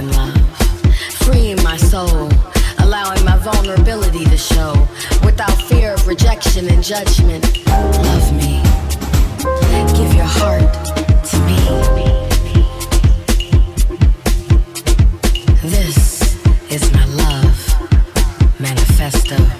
in love, freeing my soul, allowing my vulnerability to show without fear of rejection and judgment. Love me. Give your heart to me. This is my love manifesto.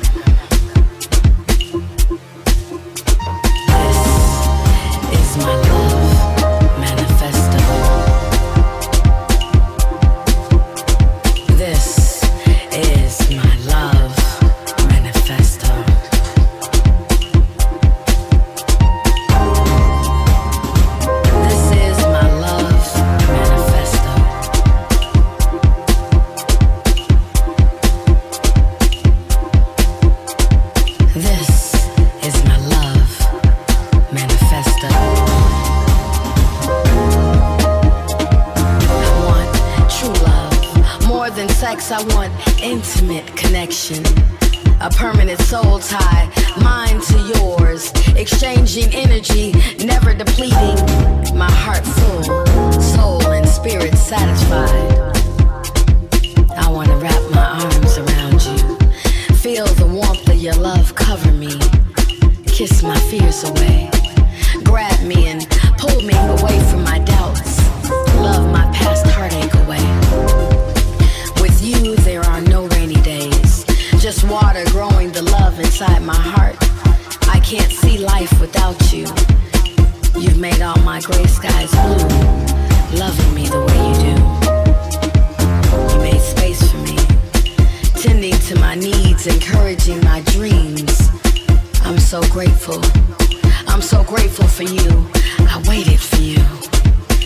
I'm so grateful for you. I waited for you,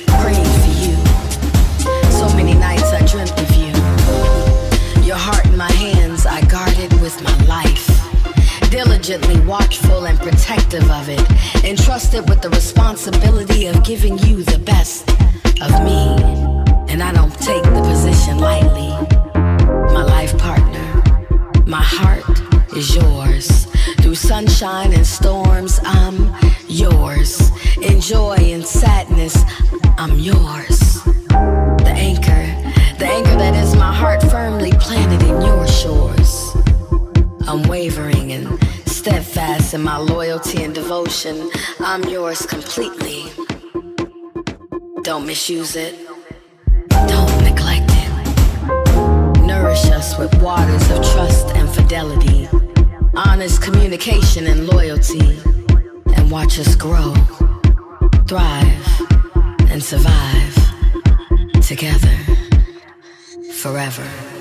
prayed for you. So many nights I dreamt of you. Your heart in my hands, I guarded with my life. Diligently watchful and protective of it, entrusted with the responsibility of giving you the best of me. And I don't take the position lightly my life partner. My heart is yours. Through sunshine and storms, I'm yours. In joy and sadness, I'm yours. The anchor, the anchor that is my heart firmly planted in your shores. Unwavering and steadfast in my loyalty and devotion, I'm yours completely. Don't misuse it. Don't neglect it. Nourish us with waters of trust and fidelity, honest communication and loyalty, and watch us grow, thrive, and survive together forever.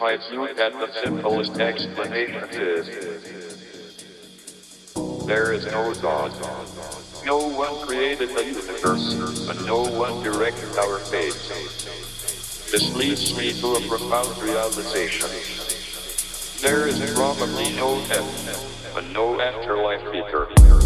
My the simplest explanation is there is no God. No one created the universe, and no one directed our fate. This leads me to a profound realization. There is probably no heaven, and no afterlife either.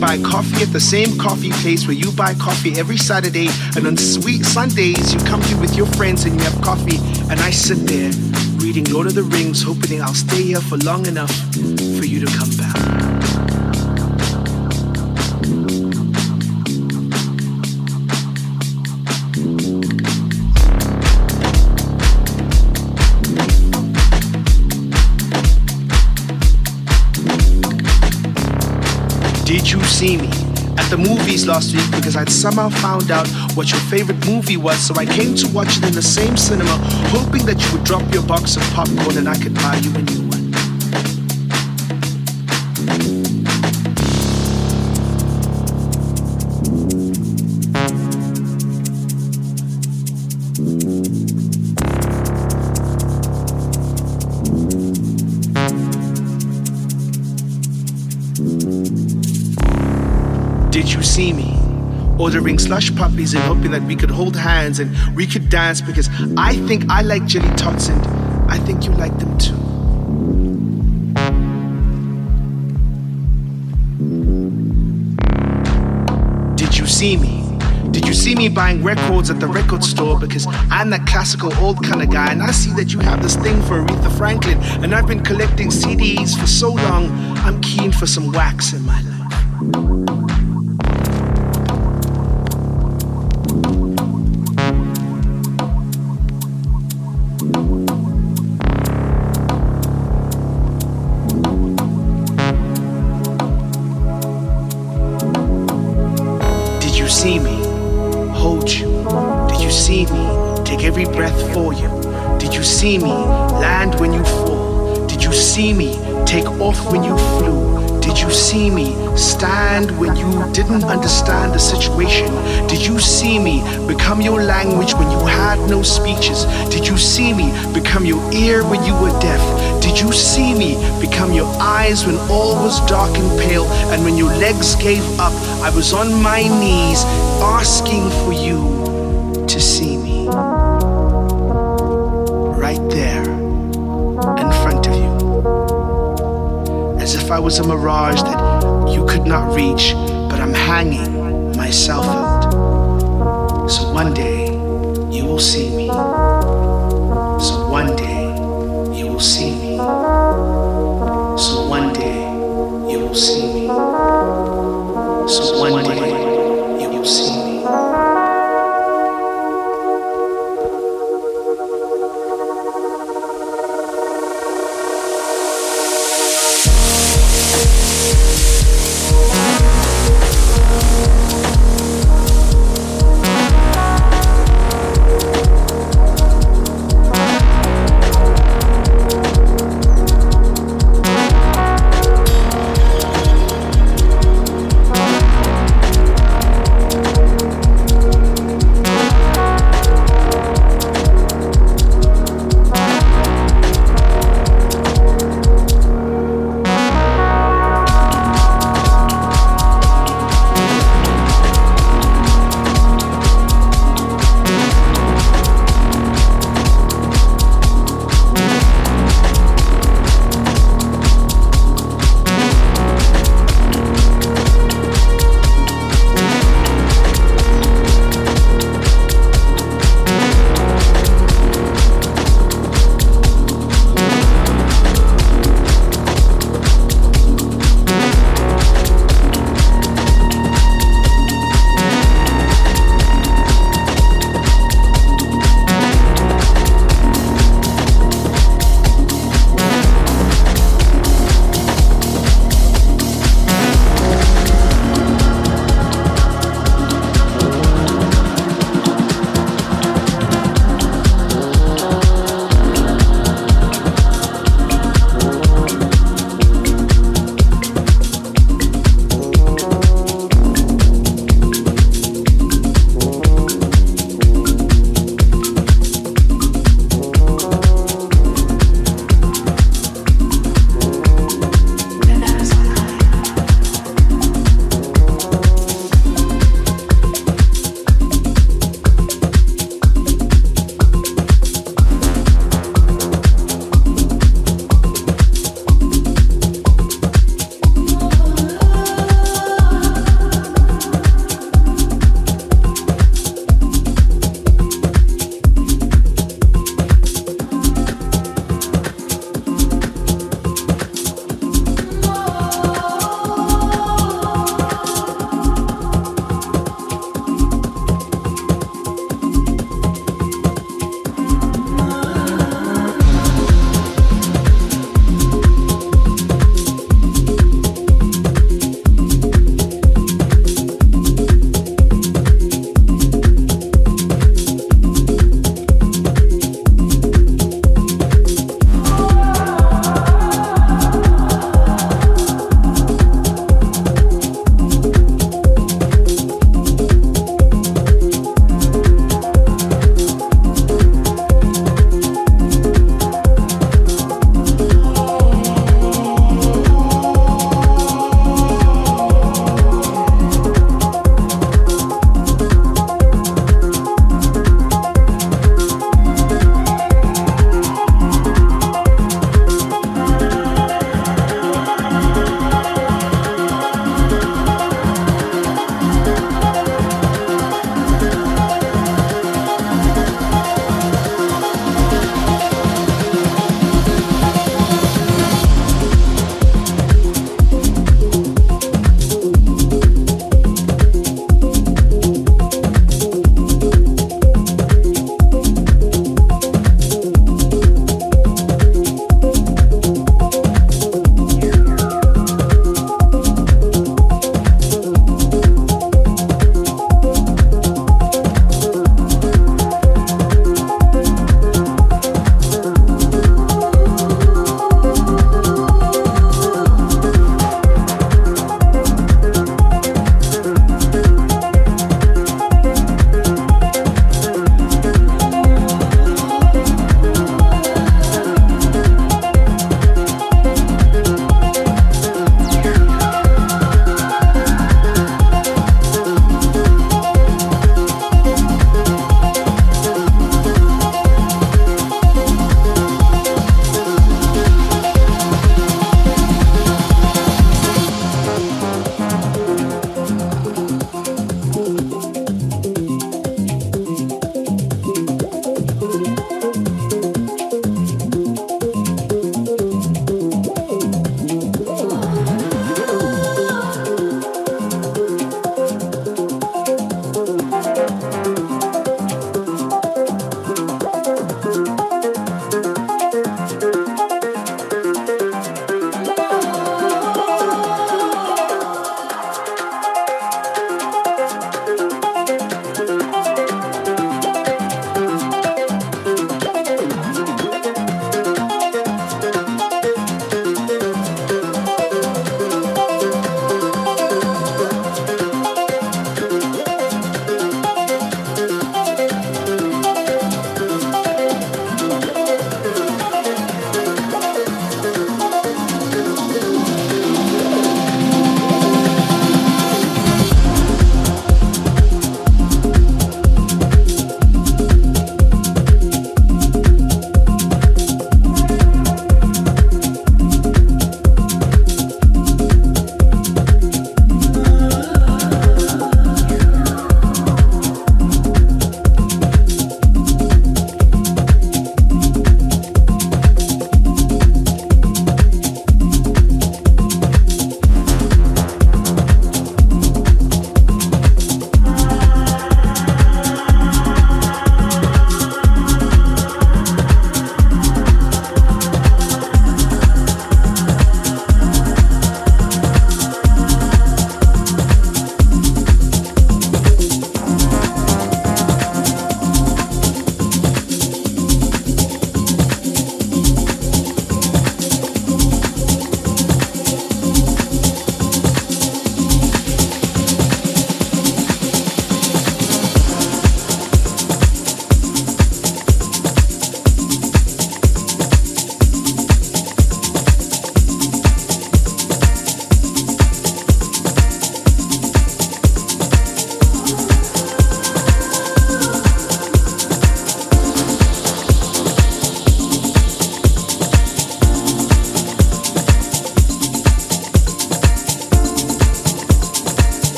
Buy coffee at the same coffee place where you buy coffee every Saturday, and on sweet Sundays you come here with your friends and you have coffee, and I sit there reading Lord of the Rings, hoping I'll stay here for long enough for you to come back. See me at the movies last week because I'd somehow found out what your favorite movie was, so I came to watch it in the same cinema, hoping that you would drop your box of popcorn and I could buy you a new one. Ordering slush puppies and hoping that we could hold hands and we could dance because I think I like jelly tots and I think you like them too. Did you see me? Did you see me buying records at the record store? Because I'm that classical old kind of guy, and I see that you have this thing for Aretha Franklin, and I've been collecting CDs for so long, I'm keen for some wax in my life. Did you see me? Land when you fall. Did you see me? Take off when you flew. Did you see me? Stand when you didn't understand the situation. Did you see me? Become your language when you had no speeches. Did you see me? Become your ear when you were deaf. Did you see me? Become your eyes when all was dark and pale. And when your legs gave up, I was on my knees asking for you to see me. Right there in front of you. As if I was a mirage that you could not reach, but I'm hanging myself out. So one day you will see me. So one day you will see me. So one day you will see me. So one day